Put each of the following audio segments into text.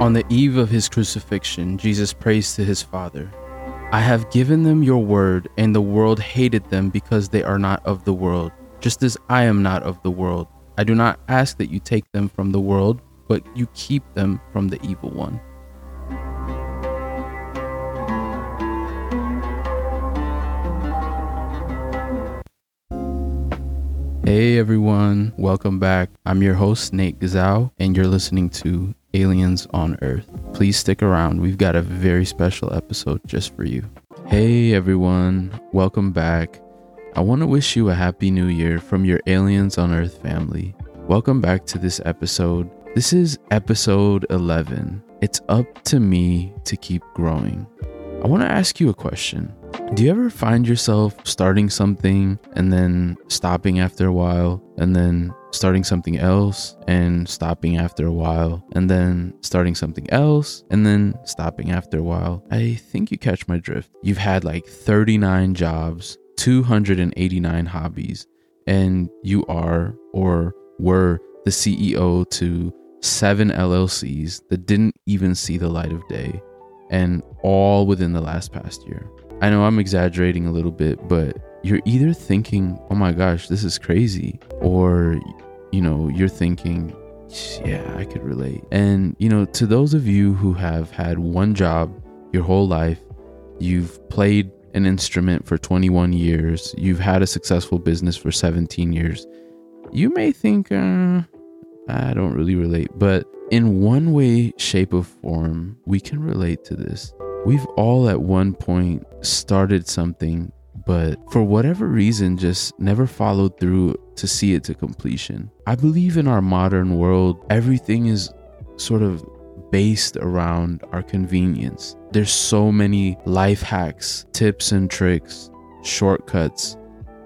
On the eve of his crucifixion, Jesus prays to his Father I have given them your word, and the world hated them because they are not of the world, just as I am not of the world. I do not ask that you take them from the world, but you keep them from the evil one. Hey everyone, welcome back. I'm your host, Nate Gazal, and you're listening to Aliens on Earth. Please stick around, we've got a very special episode just for you. Hey everyone, welcome back. I want to wish you a happy new year from your Aliens on Earth family. Welcome back to this episode. This is episode 11. It's up to me to keep growing. I want to ask you a question. Do you ever find yourself starting something and then stopping after a while and then starting something else and stopping after a while and then starting something else and then stopping after a while? I think you catch my drift. You've had like 39 jobs, 289 hobbies, and you are or were the CEO to seven LLCs that didn't even see the light of day and all within the last past year. I know I'm exaggerating a little bit, but you're either thinking, oh my gosh, this is crazy, or, you know, you're thinking, yeah, I could relate. And, you know, to those of you who have had one job your whole life, you've played an instrument for 21 years, you've had a successful business for 17 years, you may think, uh, I don't really relate. But in one way, shape, or form, we can relate to this. We've all at one point started something, but for whatever reason, just never followed through to see it to completion. I believe in our modern world, everything is sort of based around our convenience. There's so many life hacks, tips and tricks, shortcuts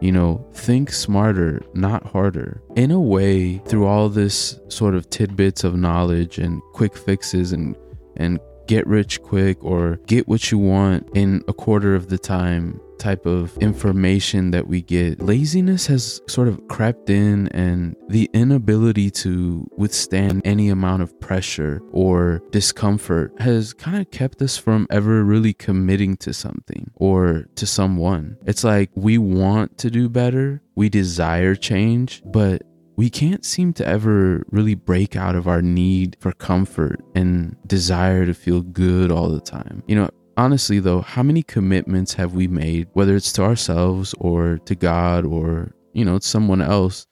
you know, think smarter, not harder. In a way, through all this sort of tidbits of knowledge and quick fixes and and get rich quick or get what you want in a quarter of the time type of information that we get, laziness has sort of crept in, and the inability to withstand any amount of pressure or discomfort has kind of kept us from ever really committing to something or to someone. It's like we want to do better, we desire change, but we can't seem to ever really break out of our need for comfort and desire to feel good all the time. You know, Honestly, though, how many commitments have we made, whether it's to ourselves or to God or, you know, someone else,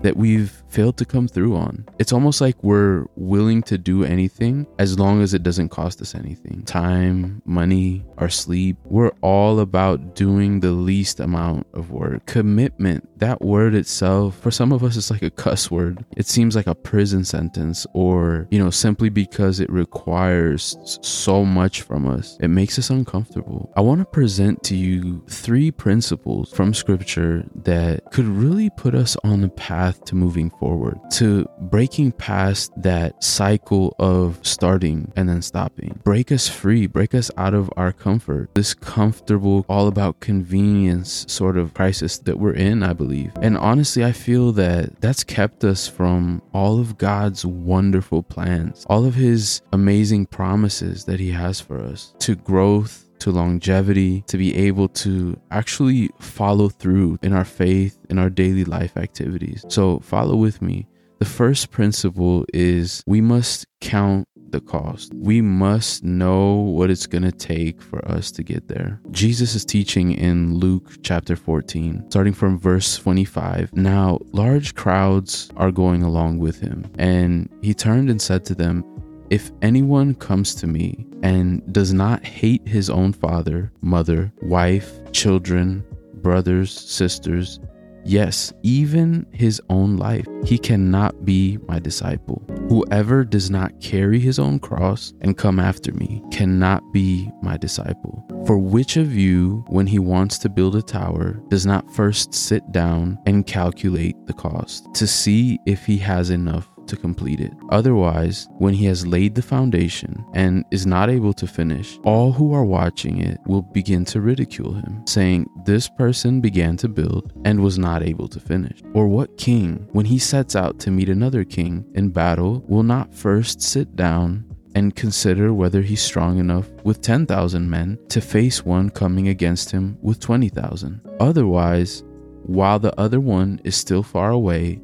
that we've failed to come through on. It's almost like we're willing to do anything as long as it doesn't cost us anything time, money, our sleep. We're all about doing the least amount of work. Commitment, that word itself, for some of us, it's like a cuss word. It seems like a prison sentence, or, you know, simply because it requires so much from us, it makes us uncomfortable. I want to present to you three principles from scripture that could really put us on the path to moving forward, to breaking past that cycle of starting and then stopping. Break us free, break us out of our comfort, this comfortable, all about convenience sort of crisis that we're in, I believe. And honestly, I feel that that's kept us from all of God's wonderful plans, all of His amazing promises that He has for us to growth to longevity, to be able to actually follow through in our faith, in our daily life activities. So, follow with me. The first principle is we must count the cost. We must know what it's going to take for us to get there. Jesus is teaching in Luke chapter 14, starting from verse 25. Now, large crowds are going along with him, and he turned and said to them, if anyone comes to me and does not hate his own father, mother, wife, children, brothers, sisters, yes, even his own life, he cannot be my disciple. Whoever does not carry his own cross and come after me cannot be my disciple. For which of you, when he wants to build a tower, does not first sit down and calculate the cost to see if he has enough to complete it. Otherwise, when he has laid the foundation and is not able to finish, all who are watching it will begin to ridicule him, saying, This person began to build and was not able to finish. Or what king, when he sets out to meet another king in battle, will not first sit down and consider whether he's strong enough with 10,000 men to face one coming against him with 20,000. Otherwise, while the other one is still far away,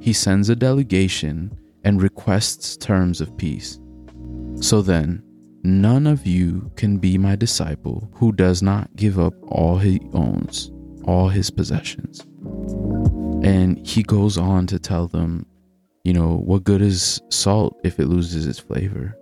he sends a delegation and requests terms of peace. So then, none of you can be my disciple who does not give up all he owns, all his possessions. And he goes on to tell them, you know, what good is salt if it loses its flavor?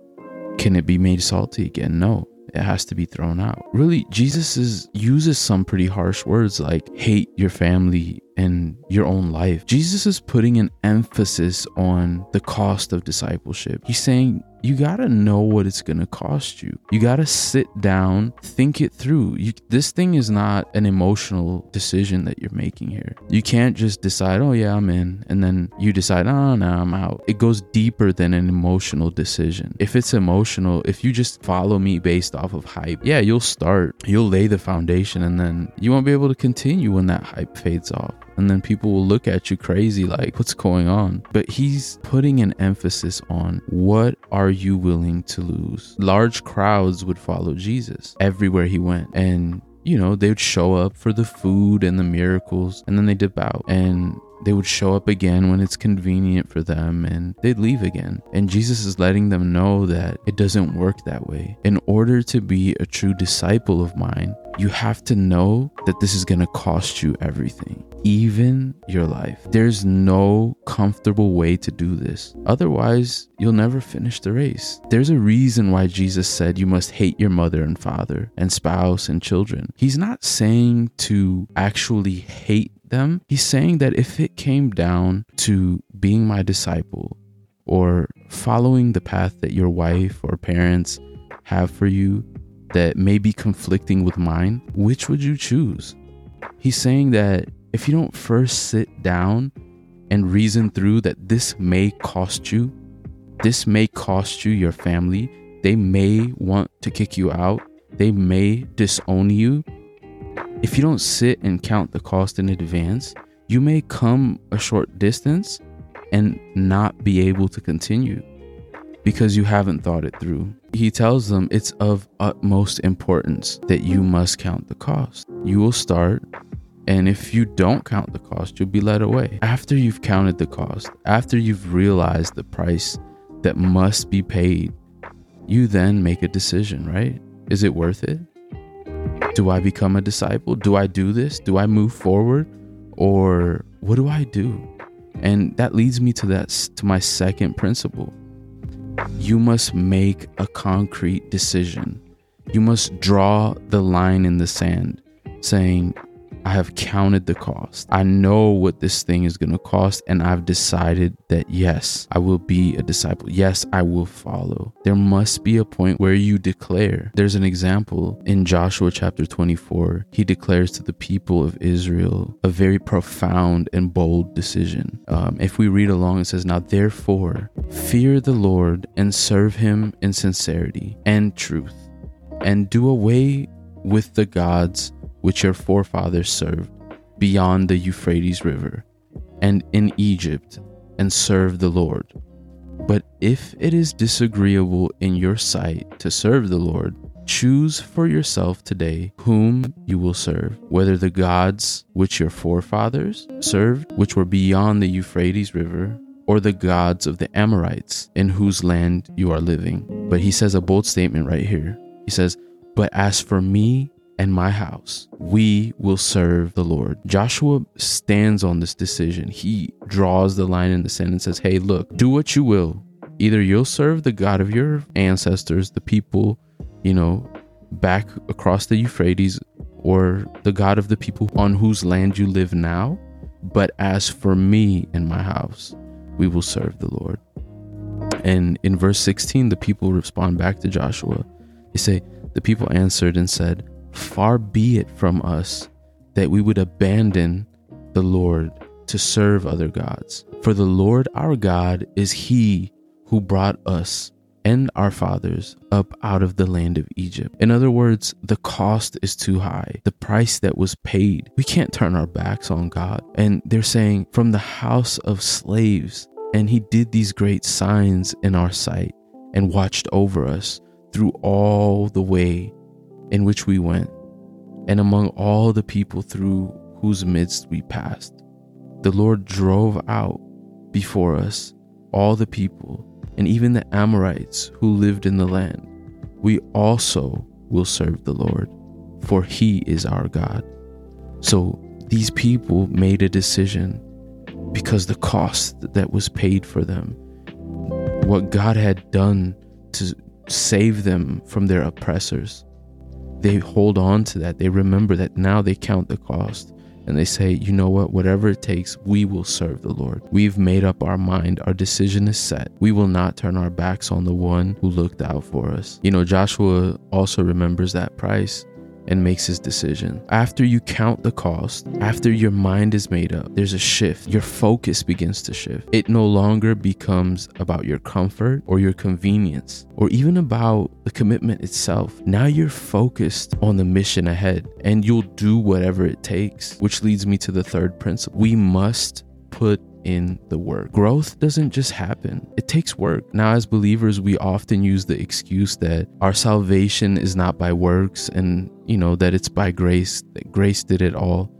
Can it be made salty again? No it has to be thrown out. Really, Jesus is, uses some pretty harsh words like hate your family and your own life. Jesus is putting an emphasis on the cost of discipleship. He's saying you got to know what it's going to cost you. You got to sit down, think it through. You, this thing is not an emotional decision that you're making here. You can't just decide, oh, yeah, I'm in, and then you decide, ah, oh, no, I'm out. It goes deeper than an emotional decision. If it's emotional, if you just follow me based off of hype, yeah, you'll start, you'll lay the foundation, and then you won't be able to continue when that hype fades off and then people will look at you crazy like what's going on? But he's putting an emphasis on what are you willing to lose? Large crowds would follow jesus everywhere he went. And you know they would show up for the food and the miracles and then they dip out. And they would show up again when it's convenient for them and they'd leave again. And Jesus is letting them know that it doesn't work that way. In order to be a true disciple of mine, you have to know that this is going to cost you everything, even your life. There's no comfortable way to do this. Otherwise, you'll never finish the race. There's a reason why Jesus said you must hate your mother and father and spouse and children. He's not saying to actually hate them. He's saying that if it came down to being my disciple or following the path that your wife or parents have for you that may be conflicting with mine, which would you choose? He's saying that if you don't first sit down and reason through that this may cost you, this may cost you your family, they may want to kick you out, they may disown you, if you don't sit and count the cost in advance, you may come a short distance and not be able to continue because you haven't thought it through. He tells them it's of utmost importance that you must count the cost. You will start, and if you don't count the cost, you'll be led away. After you've counted the cost, after you've realized the price that must be paid, you then make a decision, right? Is it worth it? do I become a disciple? Do I do this? Do I move forward? Or what do I do? And that leads me to that to my second principle. You must make a concrete decision. You must draw the line in the sand saying, I have counted the cost. I know what this thing is going to cost, and I've decided that yes, I will be a disciple. Yes, I will follow. There must be a point where you declare. There's an example in Joshua chapter 24. He declares to the people of Israel a very profound and bold decision. Um, if we read along, it says, Now therefore, fear the Lord and serve him in sincerity and truth, and do away with the gods which your forefathers served beyond the Euphrates River and in Egypt, and serve the Lord. But if it is disagreeable in your sight to serve the Lord, choose for yourself today whom you will serve, whether the gods which your forefathers served, which were beyond the Euphrates River, or the gods of the Amorites in whose land you are living. But he says a bold statement right here. He says, But as for me and my house, we will serve the Lord. Joshua stands on this decision. He draws the line in the sand and says, Hey, look, do what you will. Either you'll serve the God of your ancestors, the people, you know, back across the Euphrates, or the God of the people on whose land you live now. But as for me and my house, we will serve the Lord. And in verse 16, the people respond back to Joshua. They say, The people answered and said, Far be it from us that we would abandon the Lord to serve other gods. For the Lord our God is He who brought us and our fathers up out of the land of Egypt. In other words, the cost is too high. The price that was paid. We can't turn our backs on God. And they're saying, from the house of slaves, and He did these great signs in our sight and watched over us through all the way in which we went, and among all the people through whose midst we passed. The Lord drove out before us all the people, and even the Amorites who lived in the land. We also will serve the Lord, for he is our God. So these people made a decision because the cost that was paid for them, what God had done to save them from their oppressors, they hold on to that. They remember that now they count the cost and they say, you know what, whatever it takes, we will serve the Lord. We've made up our mind. Our decision is set. We will not turn our backs on the one who looked out for us. You know, Joshua also remembers that price and makes his decision. After you count the cost, after your mind is made up, there's a shift. Your focus begins to shift. It no longer becomes about your comfort or your convenience or even about the commitment itself. Now you're focused on the mission ahead and you'll do whatever it takes, which leads me to the third principle. We must put in the work. Growth doesn't just happen, it takes work. Now, as believers, we often use the excuse that our salvation is not by works and, you know, that it's by grace, that grace did it all.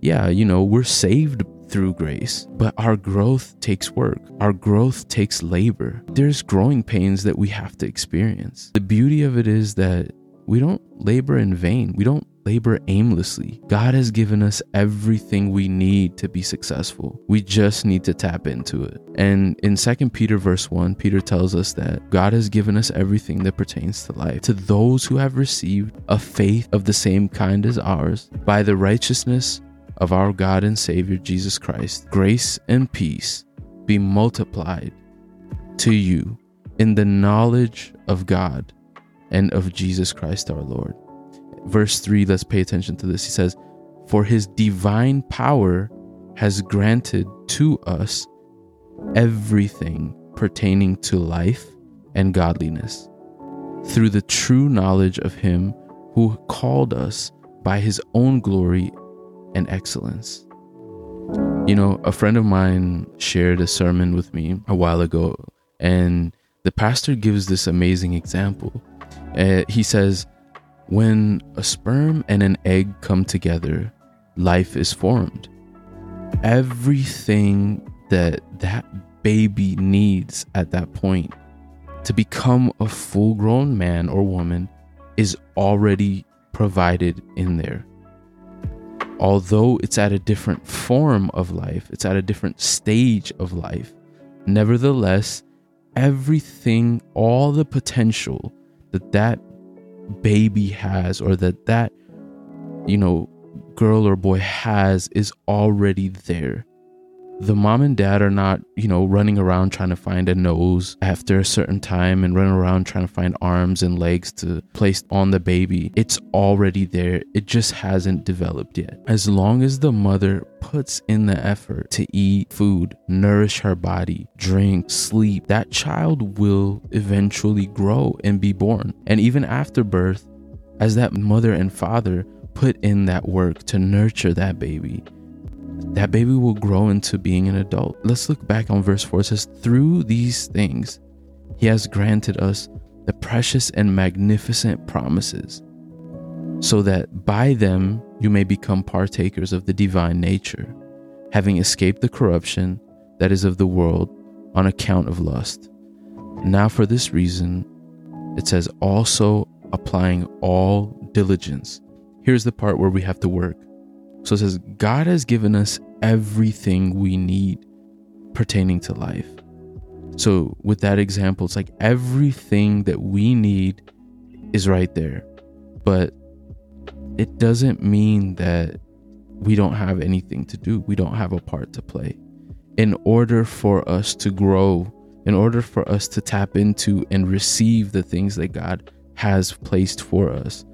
Yeah, you know, we're saved through grace, but our growth takes work. Our growth takes labor. There's growing pains that we have to experience. The beauty of it is that we don't labor in vain. We don't labor aimlessly. God has given us everything we need to be successful. We just need to tap into it. And in 2 Peter verse 1, Peter tells us that God has given us everything that pertains to life. To those who have received a faith of the same kind as ours, by the righteousness of our God and Savior Jesus Christ, grace and peace be multiplied to you in the knowledge of God and of Jesus Christ our Lord. Verse 3, let's pay attention to this. He says, For his divine power has granted to us everything pertaining to life and godliness through the true knowledge of him who called us by his own glory and excellence. You know, a friend of mine shared a sermon with me a while ago, and the pastor gives this amazing example. Uh, he says, When a sperm and an egg come together, life is formed. Everything that that baby needs at that point to become a full grown man or woman is already provided in there although it's at a different form of life, it's at a different stage of life, nevertheless, everything, all the potential that that baby has or that that, you know, girl or boy has is already there the mom and dad are not, you know, running around trying to find a nose after a certain time and running around trying to find arms and legs to place on the baby. It's already there. It just hasn't developed yet. As long as the mother puts in the effort to eat food, nourish her body, drink, sleep, that child will eventually grow and be born. And even after birth, as that mother and father put in that work to nurture that baby, that baby will grow into being an adult. Let's look back on verse 4. It says, Through these things, he has granted us the precious and magnificent promises, so that by them you may become partakers of the divine nature, having escaped the corruption that is of the world on account of lust. Now, for this reason, it says, also applying all diligence. Here's the part where we have to work. So it says, God has given us everything we need pertaining to life. So, with that example, it's like everything that we need is right there. But it doesn't mean that we don't have anything to do, we don't have a part to play. In order for us to grow, in order for us to tap into and receive the things that God has placed for us,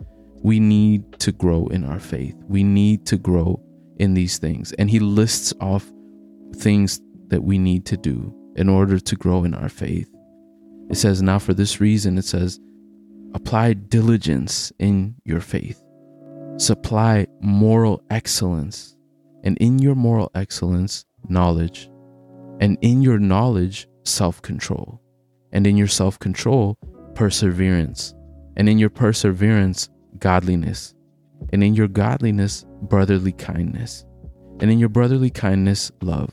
we need to grow in our faith. We need to grow in these things. And he lists off things that we need to do in order to grow in our faith. It says, Now for this reason, it says, apply diligence in your faith, supply moral excellence, and in your moral excellence, knowledge, and in your knowledge, self control, And in your self control, perseverance. And in your perseverance, godliness. And in your godliness, brotherly kindness. And in your brotherly kindness, love.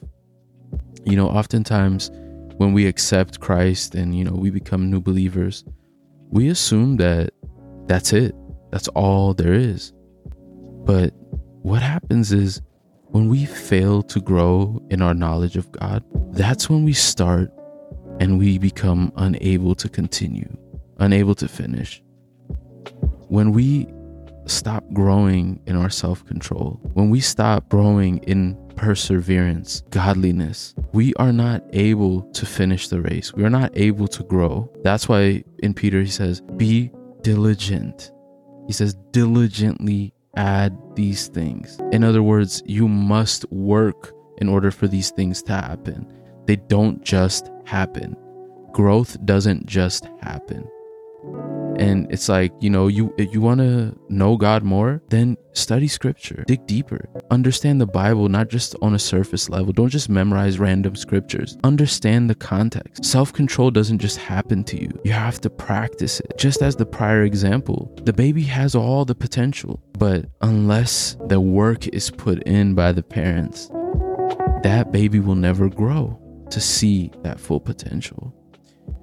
You know, oftentimes when we accept Christ and, you know, we become new believers, we assume that that's it. That's all there is. But what happens is when we fail to grow in our knowledge of God, that's when we start and we become unable to continue, unable to finish. When we stop growing in our self control, when we stop growing in perseverance, godliness, we are not able to finish the race. We are not able to grow. That's why in Peter he says, Be diligent. He says, diligently add these things. In other words, you must work in order for these things to happen. They don't just happen. Growth doesn't just happen and it's like you know you you want to know god more then study scripture. Dig deeper. Understand the bible not just on a surface level. Don't just memorize random scriptures. Understand the context. Self-control doesn't just happen to you. You have to practice it. Just as the prior example the baby has all the potential but unless the work is put in by the parents that baby will never grow to see that full potential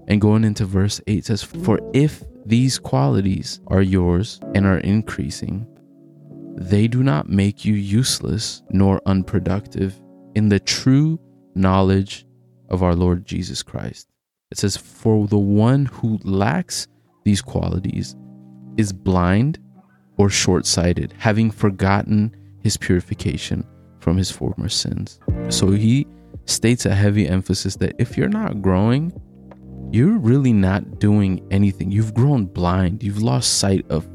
and going into verse 8 says, For if these qualities are yours and are increasing, they do not make you useless nor unproductive in the true knowledge of our Lord Jesus Christ. It says, For the one who lacks these qualities is blind or short sighted, having forgotten his purification from his former sins. So he states a heavy emphasis that if you're not growing you're really not doing anything. You've grown blind. You've lost sight of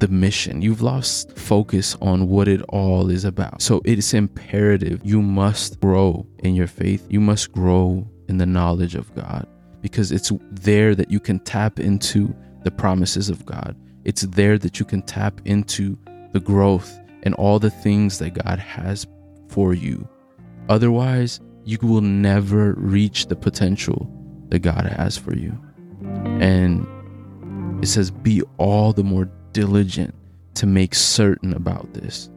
the mission. You've lost focus on what it all is about. So it's imperative you must grow in your faith. You must grow in the knowledge of God because it's there that you can tap into the promises of God. It's there that you can tap into the growth and all the things that God has for you. Otherwise, you will never reach the potential that God has for you. And it says, be all the more diligent to make certain about this,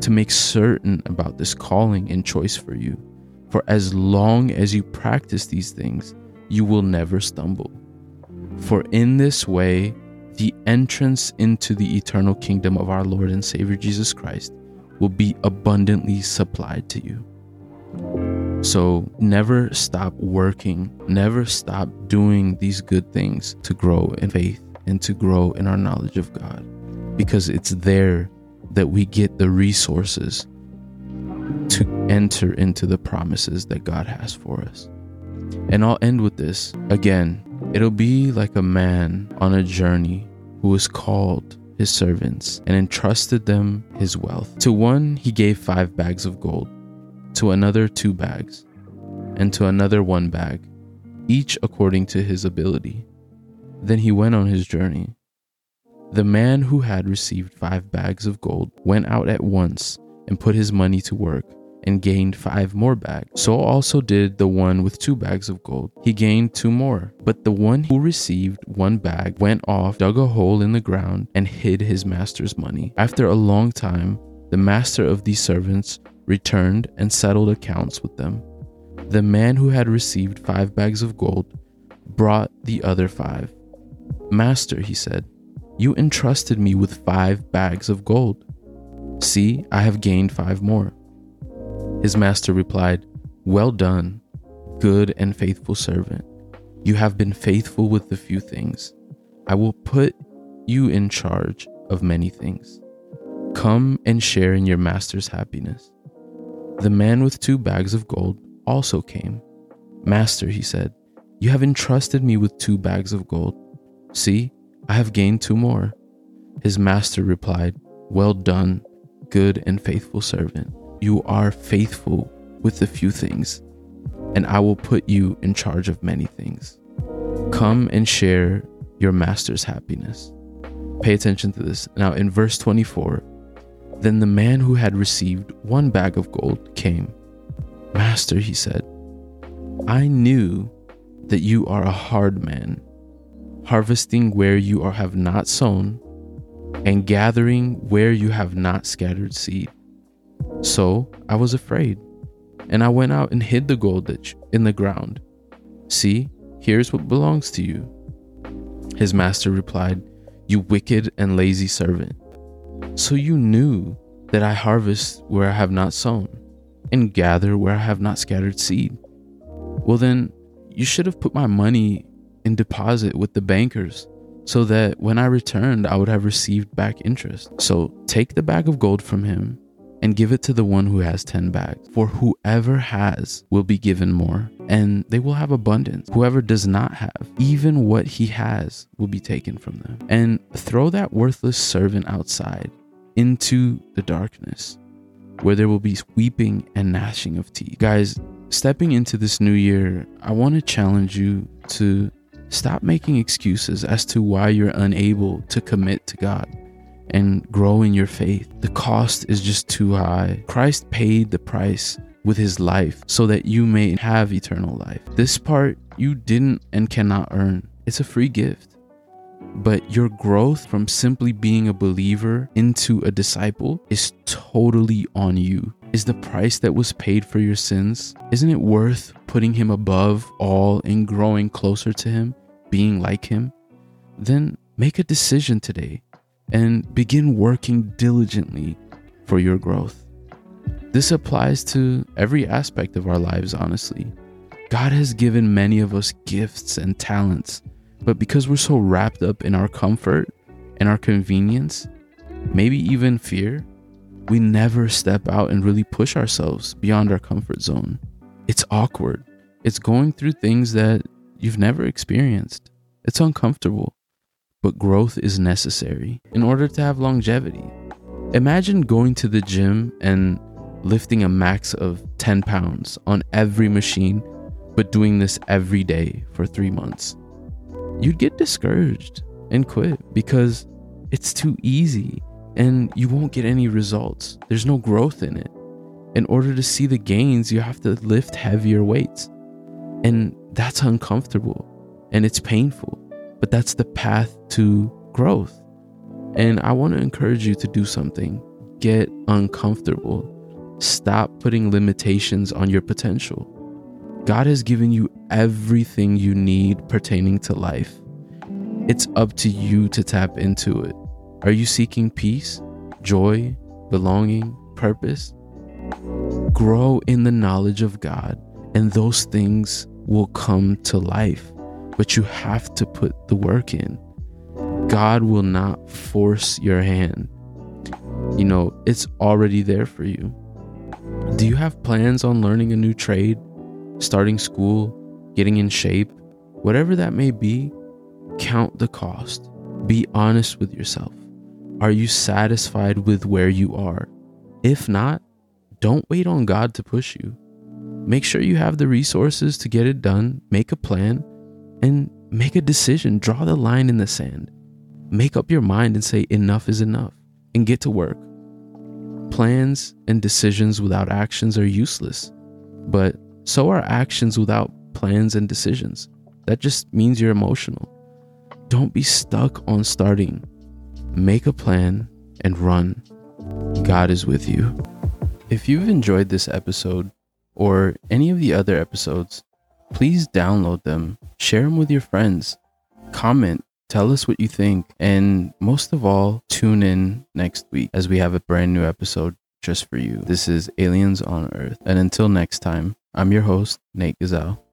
to make certain about this calling and choice for you. For as long as you practice these things, you will never stumble. For in this way, the entrance into the eternal kingdom of our Lord and Savior Jesus Christ will be abundantly supplied to you. So never stop working, never stop doing these good things to grow in faith and to grow in our knowledge of God because it's there that we get the resources to enter into the promises that God has for us. And I'll end with this. Again, it'll be like a man on a journey who was called his servants and entrusted them his wealth. To one, he gave five bags of gold to another two bags, and to another one bag, each according to his ability. Then he went on his journey. The man who had received five bags of gold went out at once and put his money to work and gained five more bags. So also did the one with two bags of gold. He gained two more. But the one who received one bag went off, dug a hole in the ground, and hid his master's money. After a long time, the master of these servants returned and settled accounts with them. The man who had received five bags of gold brought the other five. Master, he said, you entrusted me with five bags of gold. See, I have gained five more. His master replied, Well done, good and faithful servant. You have been faithful with the few things. I will put you in charge of many things. Come and share in your master's happiness. The man with two bags of gold also came. Master, he said, you have entrusted me with two bags of gold. See, I have gained two more. His master replied, Well done, good and faithful servant. You are faithful with a few things, and I will put you in charge of many things. Come and share your master's happiness. Pay attention to this. Now, in verse 24, then the man who had received one bag of gold came. Master, he said, I knew that you are a hard man, harvesting where you are, have not sown, and gathering where you have not scattered seed. So I was afraid, and I went out and hid the gold in the ground. See, here's what belongs to you. His master replied, You wicked and lazy servant. So you knew that I harvest where I have not sown, and gather where I have not scattered seed. Well, then, you should have put my money in deposit with the bankers so that when I returned, I would have received back interest. So take the bag of gold from him and give it to the one who has 10 bags. For whoever has will be given more, and they will have abundance. Whoever does not have, even what he has will be taken from them. And throw that worthless servant outside into the darkness where there will be weeping and gnashing of teeth. Guys, stepping into this new year, I want to challenge you to stop making excuses as to why you're unable to commit to God and grow in your faith. The cost is just too high. Christ paid the price with his life so that you may have eternal life. This part you didn't and cannot earn, it's a free gift. But your growth from simply being a believer into a disciple is totally on you. Is the price that was paid for your sins, isn't it worth putting him above all and growing closer to him, being like him? Then make a decision today and begin working diligently for your growth. This applies to every aspect of our lives, honestly. God has given many of us gifts and talents but because we're so wrapped up in our comfort and our convenience, maybe even fear, we never step out and really push ourselves beyond our comfort zone. It's awkward. It's going through things that you've never experienced. It's uncomfortable, but growth is necessary in order to have longevity. Imagine going to the gym and lifting a max of 10 pounds on every machine, but doing this every day for three months you'd get discouraged and quit because it's too easy and you won't get any results. There's no growth in it. In order to see the gains, you have to lift heavier weights. And that's uncomfortable and it's painful, but that's the path to growth. And I want to encourage you to do something. Get uncomfortable. Stop putting limitations on your potential. God has given you everything you need pertaining to life. It's up to you to tap into it. Are you seeking peace, joy, belonging, purpose? Grow in the knowledge of God, and those things will come to life. But you have to put the work in. God will not force your hand. You know, it's already there for you. Do you have plans on learning a new trade? Starting school, getting in shape, whatever that may be, count the cost. Be honest with yourself. Are you satisfied with where you are? If not, don't wait on God to push you. Make sure you have the resources to get it done, make a plan, and make a decision. Draw the line in the sand. Make up your mind and say, enough is enough, and get to work. Plans and decisions without actions are useless, but so are actions without plans and decisions. That just means you're emotional. Don't be stuck on starting. Make a plan and run. God is with you. If you've enjoyed this episode or any of the other episodes, please download them, share them with your friends, comment, tell us what you think, and most of all, tune in next week as we have a brand new episode just for you. This is Aliens on Earth. And until next time, I'm your host, Nate Gazelle.